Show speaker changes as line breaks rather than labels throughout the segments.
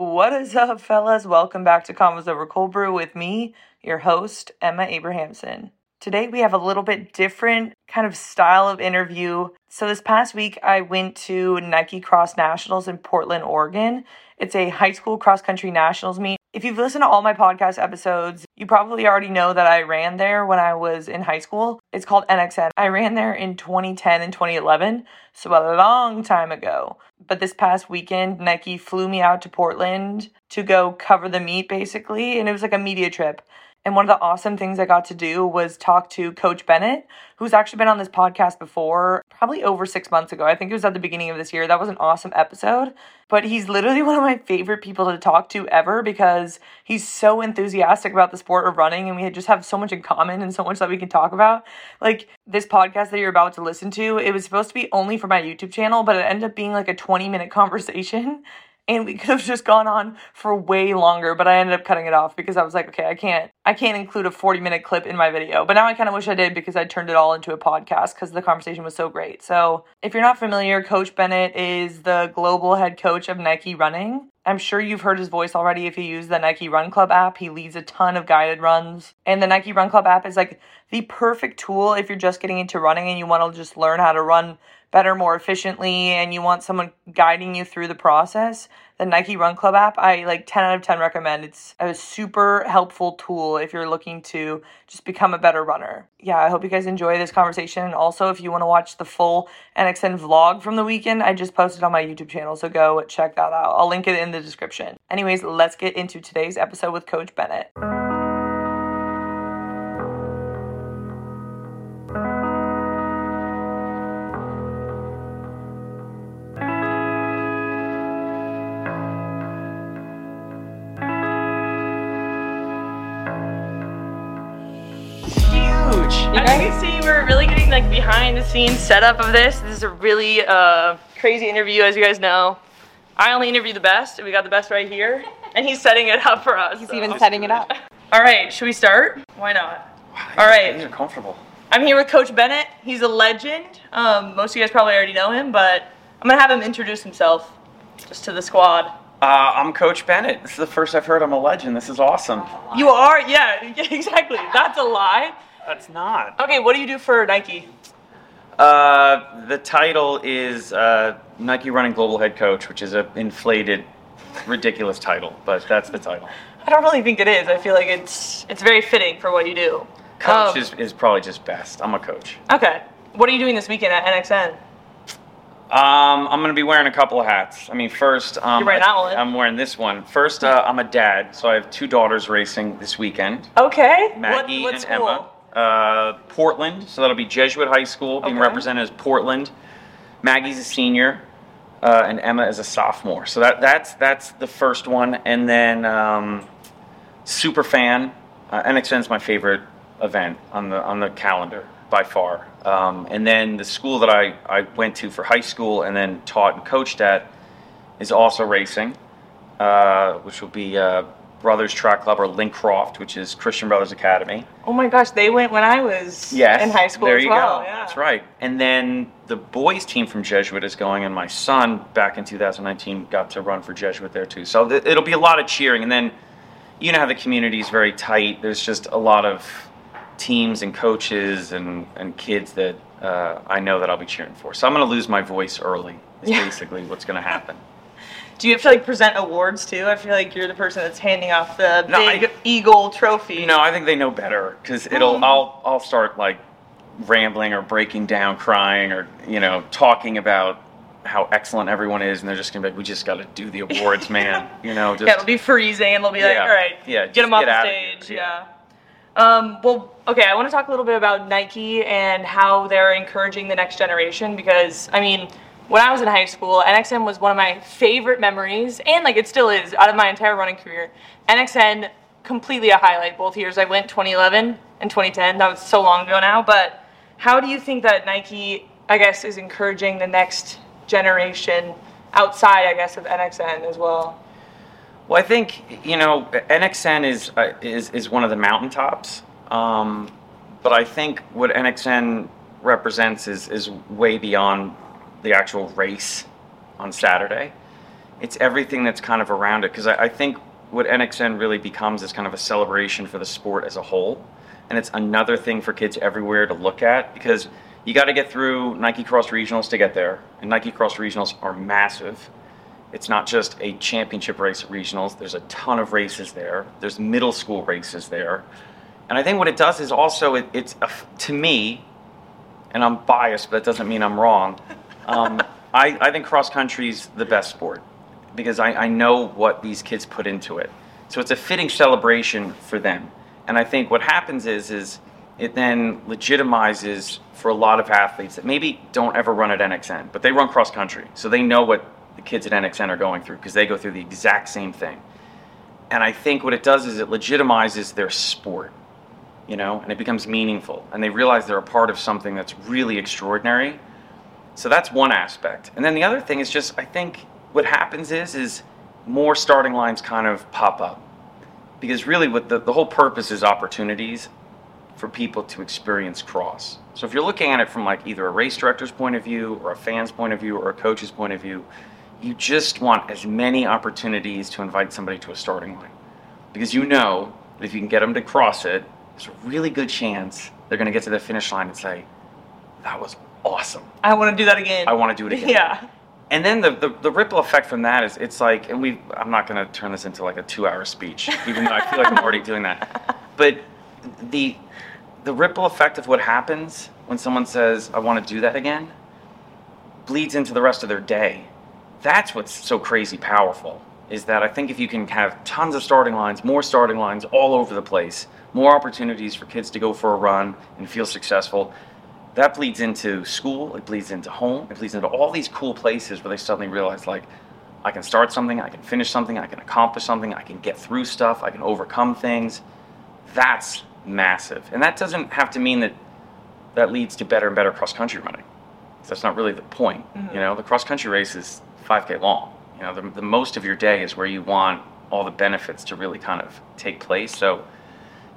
What is up, fellas? Welcome back to Convos Over Cold Brew with me, your host, Emma Abrahamson. Today we have a little bit different kind of style of interview. So, this past week I went to Nike Cross Nationals in Portland, Oregon. It's a high school cross country nationals meet. If you've listened to all my podcast episodes, you probably already know that I ran there when I was in high school. It's called NXN. I ran there in 2010 and 2011, so a long time ago. But this past weekend, Nike flew me out to Portland to go cover the meet basically, and it was like a media trip. And one of the awesome things I got to do was talk to Coach Bennett, who's actually been on this podcast before, probably over six months ago. I think it was at the beginning of this year. That was an awesome episode. But he's literally one of my favorite people to talk to ever because he's so enthusiastic about the sport of running and we just have so much in common and so much that we can talk about. Like this podcast that you're about to listen to, it was supposed to be only for my YouTube channel, but it ended up being like a 20 minute conversation and we could have just gone on for way longer but i ended up cutting it off because i was like okay i can't i can't include a 40 minute clip in my video but now i kind of wish i did because i turned it all into a podcast because the conversation was so great so if you're not familiar coach bennett is the global head coach of nike running I'm sure you've heard his voice already if you use the Nike Run Club app. He leads a ton of guided runs. And the Nike Run Club app is like the perfect tool if you're just getting into running and you want to just learn how to run better, more efficiently, and you want someone guiding you through the process, the Nike Run Club app, I like 10 out of 10 recommend. It's a super helpful tool if you're looking to just become a better runner. Yeah, I hope you guys enjoy this conversation. And also, if you want to watch the full NXN vlog from the weekend, I just posted on my YouTube channel, so go check that out. I'll link it in the description. Anyways, let's get into today's episode with Coach Bennett. As you can see, we're really getting like behind the scenes setup of this. This is a really uh, crazy interview, as you guys know. I only interview the best, and we got the best right here, and he's setting it up for us.
He's
so.
even setting it up.
All right, should we start? Why not? All right.
These are comfortable.
I'm here with Coach Bennett. He's a legend. Um, most of you guys probably already know him, but I'm gonna have him introduce himself just to the squad.
Uh, I'm Coach Bennett. This is the first I've heard I'm a legend. This is awesome.
You are, yeah, exactly. That's a lie.
That's not.
Okay, what do you do for Nike?
Uh, the title is uh, Nike Running Global Head Coach, which is an inflated, ridiculous title, but that's the title.
I don't really think it is. I feel like it's it's very fitting for what you do.
Coach
Um,
is, is probably just best. I'm a coach.
Okay. What are you doing this weekend at NXN?
Um, I'm going to be wearing a couple of hats. I mean, first, um,
You're wearing that one.
I'm wearing this one. First, uh, I'm a dad, so I have two daughters racing this weekend.
Okay.
Maggie
what, what
and
school?
Emma. Uh, Portland, so that'll be Jesuit High School, being
Okay.
represented as Portland. Maggie's a senior, uh, and Emma is a sophomore. So that that's that's the first one, and then um, super fan. Uh, NXN's my favorite event on the on the calendar by far. Um, and then the school that I, I went to for high school and then taught and coached at is also racing. uh, which will be uh, Brothers Track Club or Lincroft, which is Christian Brothers Academy.
Oh my gosh, they went when I was
Yes,
in high school
There
as
you
well.
go.
Yeah.
That's right. And then the boys team from Jesuit is going, and my son back in 2019 got to run for Jesuit there too. So th- it'll be a lot of cheering. And then you know how the community is very tight. There's just a lot of teams and coaches and, and kids that uh, I know that I'll be cheering for. So I'm going to lose my voice early. Is
Yeah.
basically what's going to happen.
Do you have to like present awards too? I feel like you're the person that's handing off the
No,
big
I-
Eagle trophy.
No, I think they know better because it'll. I'll I'll start like rambling or breaking down, crying, or you know, talking about how excellent everyone is, and they're just gonna be like, "We just got to do the awards, man." You know, just
yeah, it'll be freezing, and they'll be like, "All right,
Yeah,
get them off the
out of here."
stage." Yeah. Um, well, okay, I want to talk a little bit about Nike and how they're encouraging the next generation because, I mean, when I was in high school, NXN was one of my favorite memories, and like it still is out of my entire running career. NXN completely a highlight both years. I went 2011 and 2010. That was so long ago now. But how do you think that Nike, I guess, is encouraging the next generation outside, I guess, of NXN as well?
Well, I think you know NXN is uh, is is one of the mountaintops, um, but I think what NXN represents is is way beyond the actual race on Saturday. It's everything that's kind of around it because I, I think what NXN really becomes is kind of a celebration for the sport as a whole, and it's another thing for kids everywhere to look at because you got to get through Nike Cross Regionals to get there, and Nike Cross Regionals are massive. It's not just a championship race at regionals. There's a ton of races there. There's middle school races there, and I think what it does is also it, it's a, to me, and I'm biased, but that doesn't mean I'm wrong. Um, I, I think cross country's the best sport because I, I know what these kids put into it. So it's a fitting celebration for them. And I think what happens is is it then legitimizes for a lot of athletes that maybe don't ever run at NXN, but they run cross country. So they know what the kids at NXN are going through because they go through the exact same thing. And I think what it does is it legitimizes their sport, you know, and it becomes meaningful. And they realize they're a part of something that's really extraordinary. So that's one aspect. And then the other thing is just I think what happens is is more starting lines kind of pop up. Because really what the, the whole purpose is opportunities for people to experience cross. So if you're looking at it from like either a race director's point of view or a fan's point of view or a coach's point of view, you just want as many opportunities to invite somebody to a starting line. Because you know that if you can get them to cross it, there's a really good chance they're going to get to the finish line and say, that was awesome.
I want to do that again.
I want to do it again.
Yeah.
And then the, the, the ripple effect from that is it's like, and we I'm not going to turn this into like a two hour speech, even though I feel like I'm already doing that. But the the ripple effect of what happens when someone says, I want to do that again, bleeds into the rest of their day. That's what's so crazy powerful. Is that I think if you can have tons of starting lines, more starting lines all over the place, more opportunities for kids to go for a run and feel successful, that bleeds into school, it bleeds into home, it bleeds into all these cool places where they suddenly realize like I can start something, I can finish something, I can accomplish something, I can get through stuff, I can overcome things. That's massive. And that doesn't have to mean that that leads to better and better cross country running. That's not really the point. Mm-hmm. You know, the cross country race is 5K long. You know, the, the most of your day is where you want all the benefits to really kind of take place. So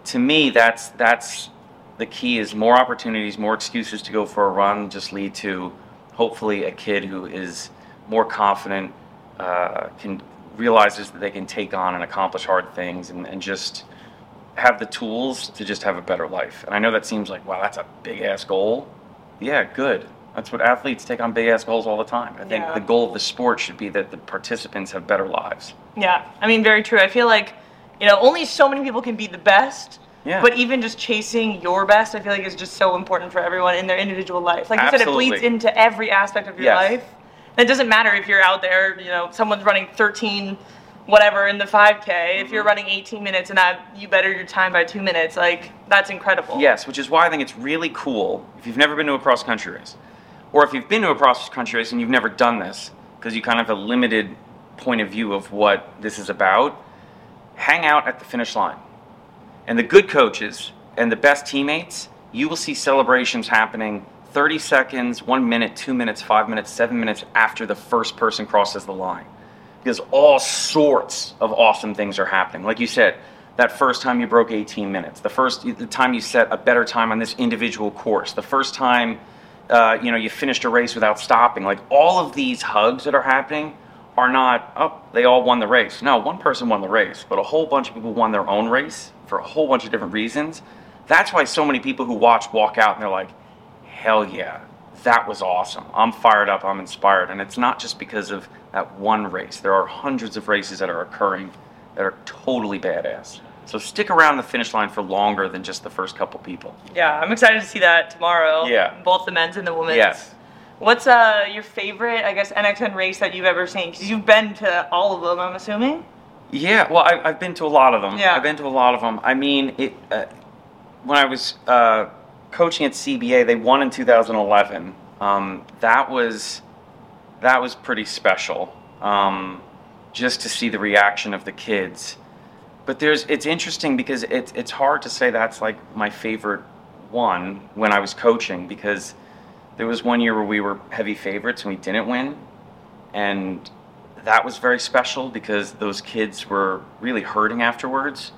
to me, that's that's the key is more opportunities, more excuses to go for a run just lead to hopefully a kid who is more confident, uh, can realizes that they can take on and accomplish hard things and, and just have the tools to just have a better life. And I know that seems like, wow, that's a big ass goal. Yeah, good. That's what athletes take on big ass goals all the time. I think
Yeah.
the goal of the sport should be that the participants have better lives.
Yeah, I mean, very true. I feel like, you know, only so many people can be the best.
Yeah.
But even just chasing your best, I feel like is just so important for everyone in their individual life. Like you said, it bleeds into every aspect of your
Yes.
life. And it doesn't matter if you're out there, you know, someone's running 13, whatever in the 5K. If
Mm-hmm.
you're running 18 minutes and that you better your time by two minutes, like that's incredible.
Yes, which is why I think it's really cool if you've never been to a cross country race, or if you've been to a cross country race and you've never done this, because you kind of have a limited point of view of what this is about, hang out at the finish line. And the good coaches and the best teammates, you will see celebrations happening 30 seconds, one minute, two minutes, five minutes, seven minutes after the first person crosses the line. because all sorts of awesome things are happening. Like you said, that first time you broke 18 minutes, the first the time you set a better time on this individual course, the first time uh, you know you finished a race without stopping. Like all of these hugs that are happening are not oh they all won the race. No, one person won the race, but a whole bunch of people won their own race for a whole bunch of different reasons. That's why so many people who watch walk out and they're like, hell yeah, that was awesome. I'm fired up, I'm inspired. And it's not just because of that one race. There are hundreds of races that are occurring that are totally badass. So stick around the finish line for longer than just the first couple people.
Yeah, I'm excited to see that tomorrow.
Yeah.
Both the men's and the women's.
Yes.
What's uh your favorite, I guess, NXN race that you've ever seen? Because you've been to all of them, I'm assuming.
Yeah, well, I, I've been to a lot of them.
Yeah.
I've been to a lot of them. I mean, it. Uh, when I was uh, coaching at CBA, they won in 2011. Um, that was that was pretty special. Um, just to see the reaction of the kids. But there's it's interesting because it's it's hard to say that's like my favorite one when I was coaching because there was one year where we were heavy favorites and we didn't win, and that was very special because those kids were really hurting afterwards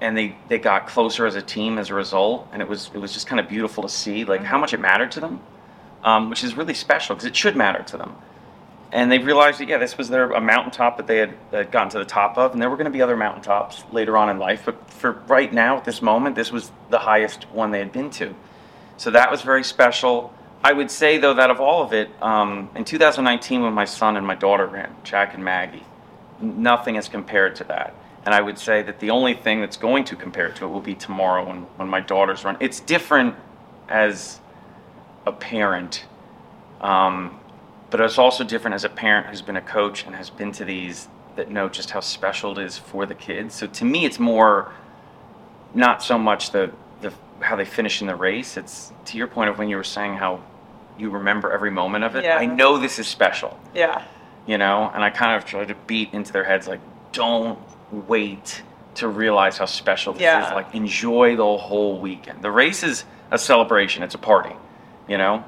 and they, they got closer as a team as a result. And it was it was just kind of beautiful to see like how much it mattered to them um, which is really special because it should matter to them and they realized that yeah this was their a mountaintop that they had uh, gotten to the top of and there were going to be other mountaintops later on in life but for right now at this moment this was the highest one they had been to. So that was very special. I would say though that of all of it um, in 2019 when my son and my daughter ran jack and maggie nothing is compared to that. And i would say that the only thing that's going to compare to it will be tomorrow when, when my daughters run. It's different as a parent um, but it's also different as a parent who's been a coach and has been to these that know just how special it is for the kids. So to me, it's more not so much the, the how they finish in the race. It's to your point of when you were saying how you remember every moment of it.
Yeah.
I know this is special,
Yeah.
you know, and I kind of try to beat into their heads like, don't wait to realize how special this
Yeah.
is. Like, enjoy the whole weekend. The race is a celebration. It's a party, you know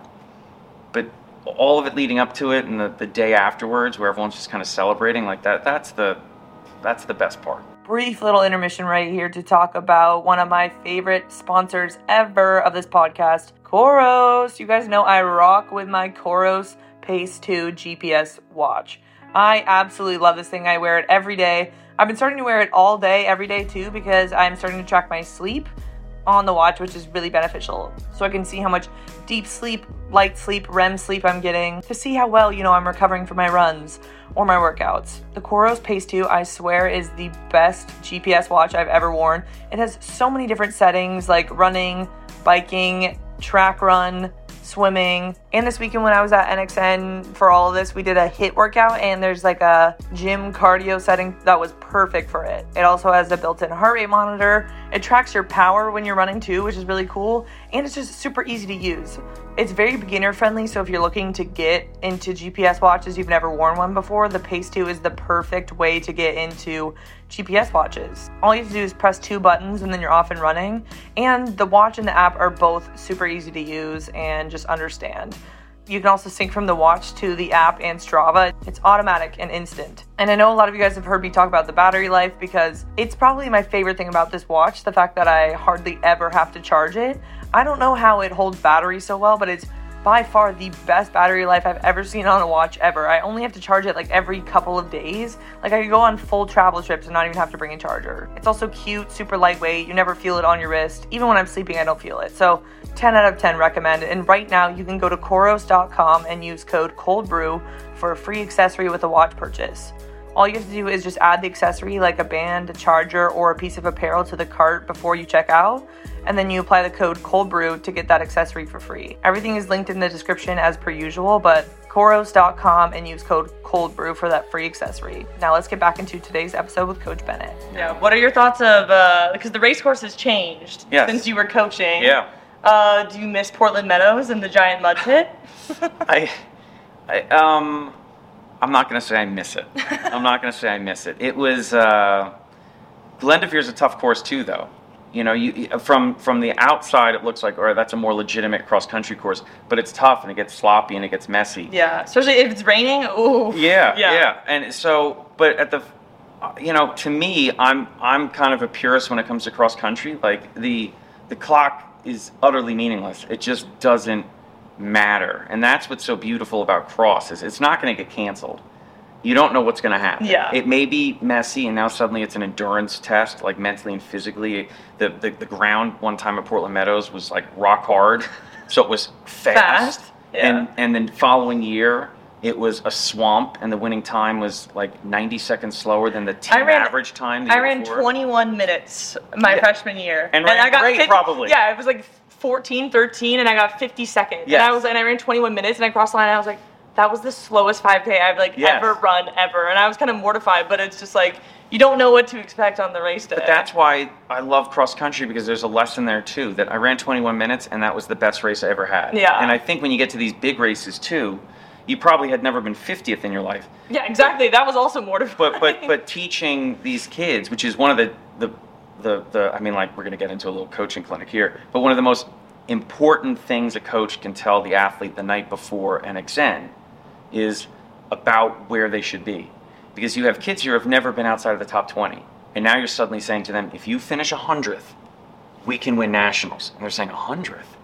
but all of it leading up to it and the, the day afterwards where everyone's just kind of celebrating like that that's the that's the best part
brief little intermission right here to talk about one of my favorite sponsors ever of this podcast, COROS. You guys know I rock with my COROS Pace 2 GPS watch. I absolutely love this thing. I wear it every day. I've been starting to wear it all day, every day too, because I'm starting to track my sleep on the watch, which is really beneficial. So I can see how much deep sleep, light sleep, REM sleep I'm getting to see how well, you know, I'm recovering from my runs or my workouts. The COROS Pace 2, I swear, is the best GPS watch I've ever worn. It has so many different settings like running, biking, track run, swimming. And this weekend when I was at NXN for all of this, we did a hit workout and there's like a gym cardio setting that was perfect for it. It also has a built-in heart rate monitor. It tracks your power when you're running too, which is really cool. And it's just super easy to use. It's very beginner friendly, so if you're looking to get into GPS watches, you've never worn one before, the Pace 2 is the perfect way to get into GPS watches. All you have to do is press two buttons and then you're off and running. And the watch and the app are both super easy to use and just understand. You can also sync from the watch to the app and Strava. It's automatic and instant. And I know a lot of you guys have heard me talk about the battery life because it's probably my favorite thing about this watch the fact that I hardly ever have to charge it. I don't know how it holds battery so well, but it's by far the best battery life I've ever seen on a watch ever. I only have to charge it like every couple of days. Like I could go on full travel trips and not even have to bring a charger. It's also cute, super lightweight. You never feel it on your wrist. Even when I'm sleeping, I don't feel it. So 10 out of 10 recommend. And right now you can go to coros.com and use code coldbrew for a free accessory with a watch purchase. All you have to do is just add the accessory like a band, a charger, or a piece of apparel to the cart before you check out, and then you apply the code COLDBREW to get that accessory for free. Everything is linked in the description as per usual, but coros.com and use code COLDBREW for that free accessory. Now let's get back into today's episode with Coach Bennett. Yeah, what are your thoughts of, uh, because the race course has changed
Yes.
since you were coaching.
yeah
Uh, do you miss Portland Meadows and the giant mud pit?
i i um i'm not going to say i miss it i'm not going to say i miss it it was uh is a tough course too though You know, you from from the outside it looks like, all right, that's a more legitimate cross country course, but it's tough and it gets sloppy and it gets messy.
Yeah, especially if it's raining. Ooh.
Yeah,
Yeah.
yeah, And so, but at the, you know, to me, I'm I'm kind of a purist when it comes to cross country. Like the the clock is utterly meaningless. It just doesn't matter, and that's what's so beautiful about cross is it's not going to get canceled. You don't know what's going to happen.
Yeah.
It may be messy, and now suddenly it's an endurance test, like mentally and physically. The the, the ground one time at Portland Meadows was like rock hard, so it was fast.
Fast, yeah.
And and then following year, it was a swamp, and the winning time was like 90 seconds slower than the team
I ran-
average time. The
I ran
before.
21 minutes my
Yeah.
freshman year.
And ran
I got
great,
50
probably.
Yeah, it was like 14, 13, and I got 50 seconds. And I was and I ran 21 minutes, and I crossed the line, and I was like, that was the slowest 5K I've like
Yes.
ever run ever. And I was kind of mortified, but it's just like you don't know what to expect on the race day.
But that's why I love cross country because there's a lesson there too. That I ran 21 minutes, and that was the best race I ever had.
Yeah.
And I think when you get to these big races too, you probably had never been 50th in your life.
yeah, exactly. That was also mortifying.
but but but teaching these kids, which is one of the the the, the I mean, like we're going to get into a little coaching clinic here, but one of the most important things a coach can tell the athlete the night before an exam is about where they should be, because you have kids here who have never been outside of the top 20, and now you're suddenly saying to them, if you finish a hundredth, we can win nationals, and they're saying a hundredth.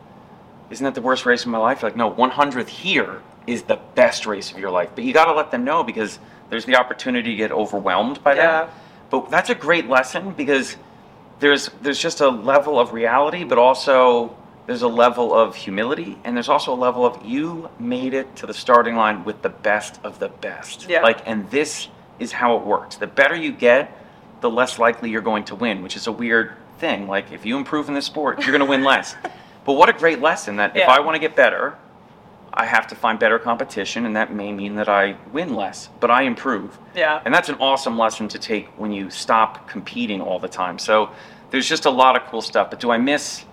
Isn't that the worst race of my life? You're like, no, 100th here is the best race of your life. But you got to let them know because there's the opportunity to get overwhelmed by
Yeah.
that. But that's a great lesson because there's there's just a level of reality, but also there's a level of humility, and there's also a level of you made it to the starting line with the best of the best.
Yeah.
Like, and this is how it works. The better you get, the less likely you're going to win, which is a weird thing. Like, if you improve in this sport, you're going to win less. but what a great lesson that if I want to get better, I have to find better competition, and that may mean that I win less, but I improve.
Yeah.
And that's an awesome lesson to take when you stop competing all the time. So there's just a lot of cool stuff. But do I miss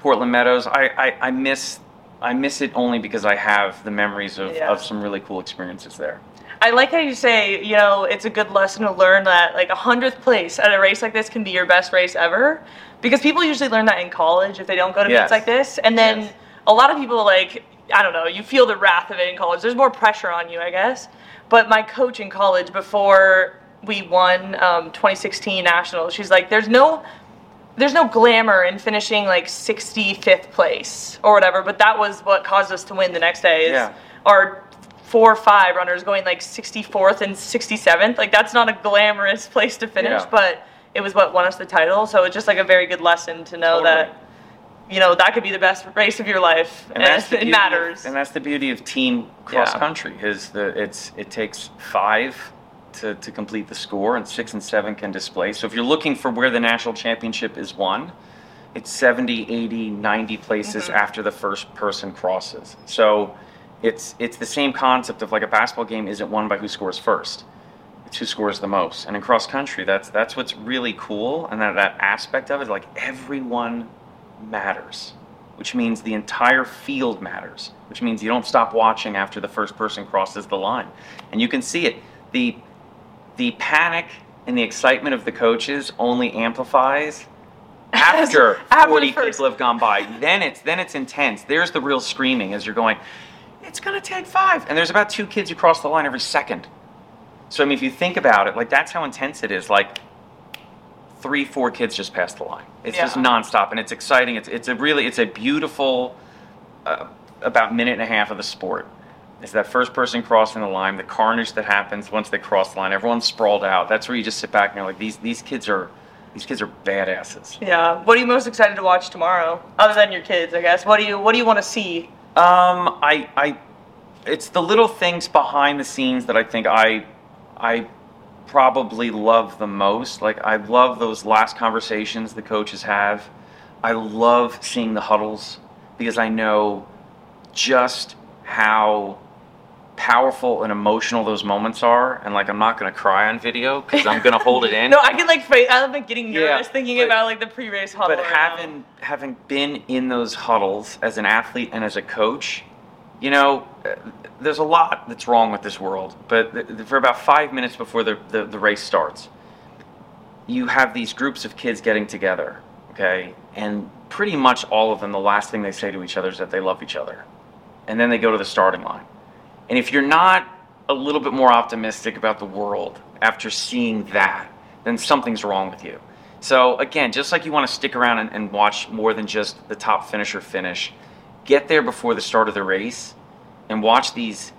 Portland Meadows? I, I, I miss I miss it only because I have the memories of,
Yeah.
of some really cool experiences there.
I like how you say, you know, it's a good lesson to learn that like a hundredth place at a race like this can be your best race ever, because people usually learn that in college if they don't go to
Yes.
meets like this, and then
Yes.
a lot of people like I don't know, you feel the wrath of it in college. There's more pressure on you, I guess. But my coach in college before we won um, 2016 nationals, she's like, there's no there's no glamour in finishing like 65th place or whatever, but that was what caused us to win the next day. Is
Yeah.
Our four or five runners going like 64th and 67th. Like that's not a glamorous place to finish,
Yeah.
but it was what won us the title. So it's just like a very good lesson to know
Totally.
that you know that could be the best race of your life, and, it matters.
Of, and that's the beauty of team cross
Yeah.
country is the it's it takes five to, to complete the score and six and seven can display. So if you're looking for where the national championship is won, it's 70, 80, 90 places
Mm-hmm.
after the first person crosses. So it's it's the same concept of like a basketball game isn't won by who scores first. It's who scores the most. And in cross country, that's that's what's really cool and that, that aspect of it, like everyone matters, which means the entire field matters, which means you don't stop watching after the first person crosses the line. And you can see it. The the panic and the excitement of the coaches only amplifies after,
After
40
first-
people have gone by. Then it's then it's intense. There's the real screaming as you're going, it's gonna take five. And there's about two kids who cross the line every second. So I mean if you think about it, like that's how intense it is. Like three, four kids just passed the line. It's just nonstop, and it's exciting. It's it's a really it's a beautiful uh, about minute and a half of the sport. It's that first person crossing the line, the carnage that happens once they cross the line. Everyone's sprawled out. That's where you just sit back and you're like, these these kids are these kids are badasses.
yeah. What are you most excited to watch tomorrow, other than your kids? I guess. What do you What do you want to see?
Um, I, I, it's the little things behind the scenes that I think I, I probably love the most. Like I love those last conversations the coaches have. I love seeing the huddles because I know just how powerful and emotional those moments are. And like I'm not gonna cry on video because I'm gonna hold it in.
No, I can like I'm like getting
Yeah,
nervous thinking
but-
about like the pre-race huddle.
But
now.
Um, having having been in those huddles as an athlete and as a coach, you know, uh, there's a lot that's wrong with this world. But th- for about five minutes before the, the, the race starts, you have these groups of kids getting together. okay? And pretty much all of them, the last thing they say to each other is that they love each other. And then they go to the starting line. And if you're not a little bit more optimistic about the world after seeing that, then something's wrong with you. So, again, just like you want to stick around and, and watch more than just the top finisher finish, get there before the start of the race and watch these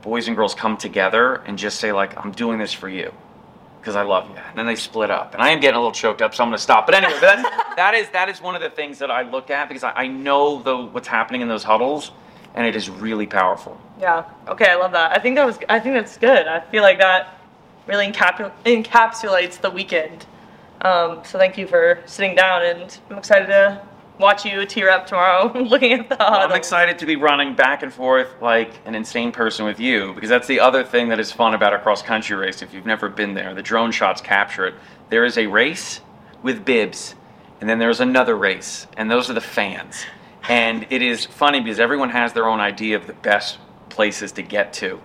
boys and girls come together and just say, like, I'm doing this for you because I love you. And then they split up. And I am getting a little choked up, so I'm going to stop. But anyway, that's, that, is, that is one of the things that I look at because I, I know the, what's happening in those huddles, and it is really powerful.
Yeah. Okay, I love that. I think that was. I think that's good. I feel like that really encap- encapsulates the weekend. Um, so thank you for sitting down, and I'm excited to watch you tear up tomorrow looking at the huddle.
I'm excited to be running back and forth like an insane person with you because that's the other thing that is fun about a cross country race. If you've never been there, the drone shots capture it. There is a race with bibs, and then there's another race, and those are the fans. And it is funny because everyone has their own idea of the best places to get to,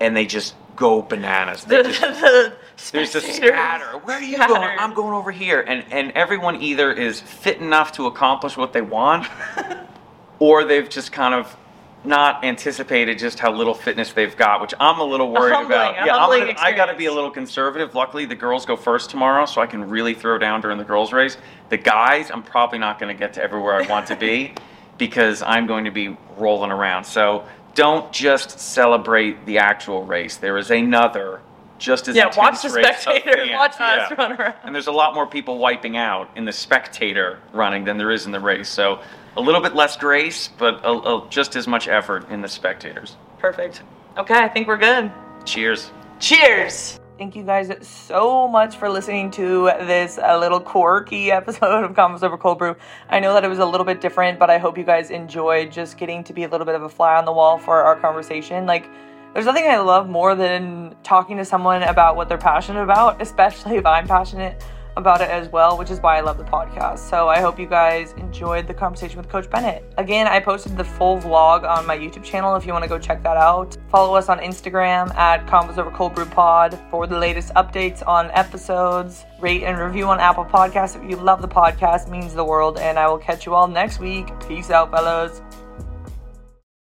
and they just go bananas. They just- there's a scatter. Where are you going? I'm going over here. And and everyone either is fit enough to accomplish what they want, or they've just kind of not anticipated just how little fitness they've got, which I'm a little worried
humbling-
about.
a
yeah, I'm gonna, I got to be a little conservative. Luckily, the girls go first tomorrow, so I can really throw down during the girls' race. The guys, I'm probably not going to get to everywhere I want to be because I'm going to be rolling around. So don't just celebrate the actual race. There is another just as
Yeah, watch the
race of fans.
Watch us
Yeah.
run around.
And there's a lot more people wiping out in the spectator running than there is in the race. So a little bit less grace, but a, a, just as much effort in the spectators.
Perfect. Okay, I think we're good.
Cheers.
Cheers! Thank you guys so much for listening to this uh, little quirky episode of Convos Over Cold Brew. I know that it was a little bit different, but I hope you guys enjoyed just getting to be a little bit of a fly on the wall for our conversation. Like, there's nothing I love more than talking to someone about what they're passionate about, especially if I'm passionate about it as well, which is why I love the podcast. So I hope you guys enjoyed the conversation with Coach Bennett. Again, I posted the full vlog on my YouTube channel if you want to go check that out. Follow us on Instagram at Convos Over Cold Brew Pod for the latest updates on episodes. Rate and review on Apple Podcasts if you love the podcast, means the world. And I will catch you all next week. Peace out, fellows.